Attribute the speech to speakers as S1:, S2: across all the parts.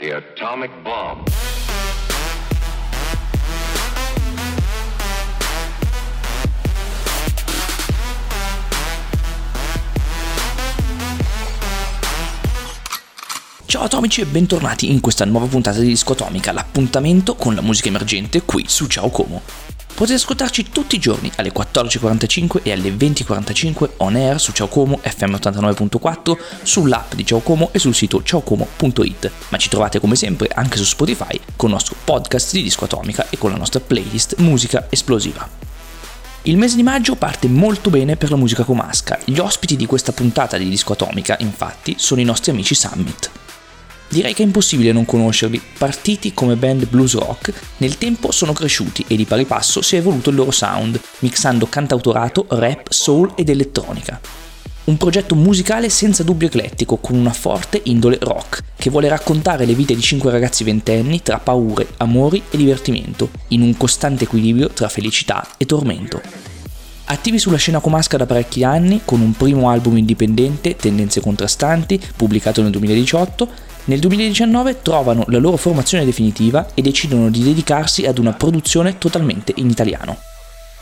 S1: The atomic bomb.
S2: Ciao atomici e bentornati in questa nuova puntata di Disco Atomica, l'appuntamento con la musica emergente qui su Ciao Como. Potete ascoltarci tutti i giorni alle 14.45 e alle 20.45 on air su Ciao Como FM 89.4, sull'app di Ciao Como e sul sito ciaocomo.it, ma ci trovate come sempre anche su Spotify con il nostro podcast di Disco Atomica e con la nostra playlist Musica Esplosiva. Il mese di maggio parte molto bene per la musica comasca. Gli ospiti di questa puntata di Disco Atomica, infatti, sono i nostri amici Summit. Direi che è impossibile non conoscerli, partiti come band blues rock, nel tempo sono cresciuti e di pari passo si è evoluto il loro sound, mixando cantautorato, rap, soul ed elettronica. Un progetto musicale senza dubbio eclettico, con una forte indole rock, che vuole raccontare le vite di cinque ragazzi ventenni tra paure, amori e divertimento, in un costante equilibrio tra felicità e tormento. Attivi sulla scena comasca da parecchi anni, con un primo album indipendente, Tendenze contrastanti, pubblicato nel 2018, nel 2019 trovano la loro formazione definitiva e decidono di dedicarsi ad una produzione totalmente in italiano.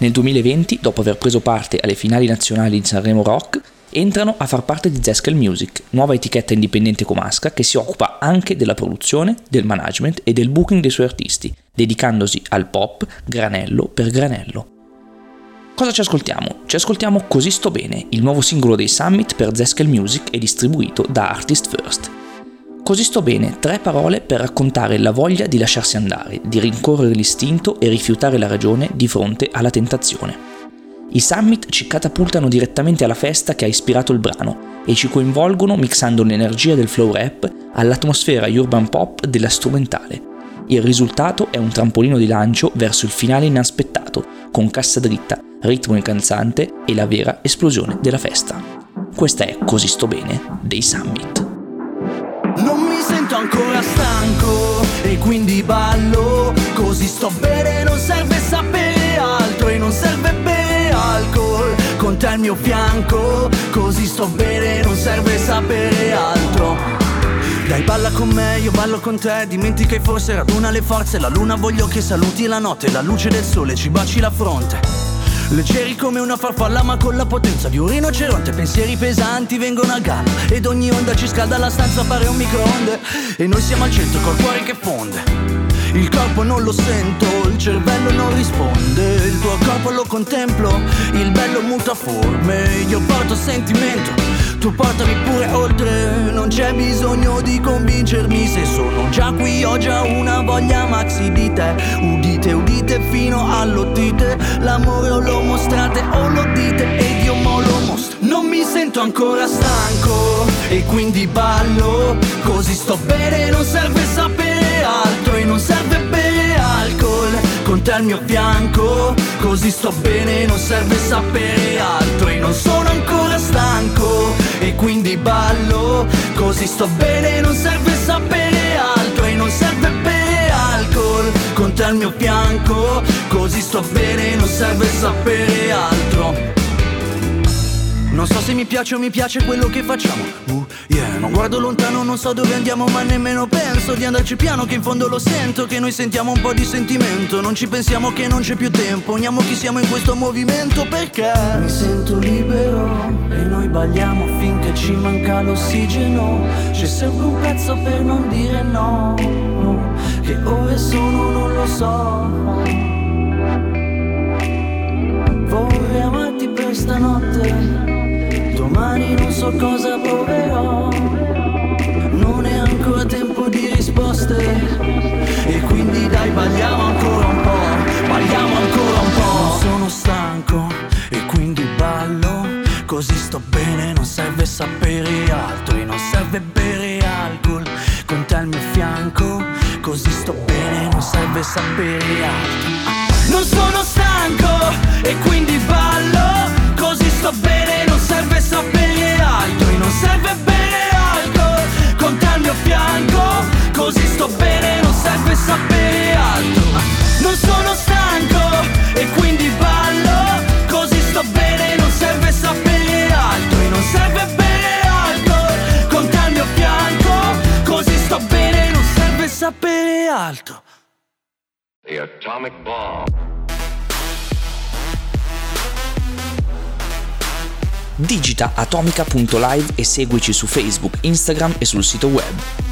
S2: Nel 2020, dopo aver preso parte alle finali nazionali di Sanremo Rock, entrano a far parte di Zeskel Music, nuova etichetta indipendente comasca che si occupa anche della produzione, del management e del booking dei suoi artisti, dedicandosi al pop granello per granello. Cosa ci ascoltiamo? Ci ascoltiamo Così sto bene, il nuovo singolo dei Summit per Zeskel Music e distribuito da Artist First. Così sto bene, tre parole per raccontare la voglia di lasciarsi andare, di rincorrere l'istinto e rifiutare la ragione di fronte alla tentazione. I summit ci catapultano direttamente alla festa che ha ispirato il brano e ci coinvolgono mixando l'energia del flow rap all'atmosfera urban pop della strumentale. Il risultato è un trampolino di lancio verso il finale inaspettato, con cassa dritta, ritmo incalzante e la vera esplosione della festa. Questa è Così sto bene dei Summit.
S3: Ancora stanco e quindi ballo. Così sto bene, non serve sapere altro e non serve bere alcol. Con te al mio fianco, così sto bene, non serve sapere altro. Dai balla con me, io ballo con te. Dimentica i forse, raduna le forze. La luna voglio che saluti la notte. La luce del sole ci baci la fronte Leggeri come una farfalla ma con la potenza di un rinoceronte. Pensieri pesanti vengono a galla Ed ogni onda ci scalda la stanza pare un microonde. E noi siamo al centro col cuore che fonde il corpo non lo sento, il cervello non risponde Il tuo corpo lo contemplo, il bello muta forme Io porto sentimento, tu portami pure oltre Non c'è bisogno di convincermi se sono già qui Ho già una voglia maxi di te Udite, udite fino all'odite L'amore o lo mostrate o lo dite ed io mo lo mostro. Non mi sento ancora stanco e quindi ballo Così sto bene, non serve sapere altro E non serve te al mio fianco Così sto bene, non serve sapere altro E non sono ancora stanco. E quindi ballo Così sto bene, non serve sapere altro E non serve bere alcol. Con te al mio fianco Così sto bene, non serve sapere non so se mi piace o mi piace quello che facciamo. Uh, yeah, non guardo lontano, non so dove andiamo Ma nemmeno penso di andarci piano Che in fondo lo sento, che noi sentiamo un po' di sentimento. Non ci pensiamo che non c'è più tempo Ogniamo chi siamo in questo movimento perché? Mi sento libero e noi balliamo finché ci manca l'ossigeno. C'è sempre un pezzo per non dire no Che ore sono non lo so. Vorrei amarti cosa proverò. Non è ancora tempo di risposte. E quindi dai, balliamo ancora un po'. Balliamo ancora un po'. Non sono stanco e quindi ballo. Così sto bene, non serve sapere altro. E non serve bere alcol con te al mio fianco. Così sto bene, non serve sapere altro. Non sono stanco e quindi ballo. Altro.
S1: The atomic bomb.
S2: Digita atomica.live e seguici su Facebook, Instagram e sul sito web.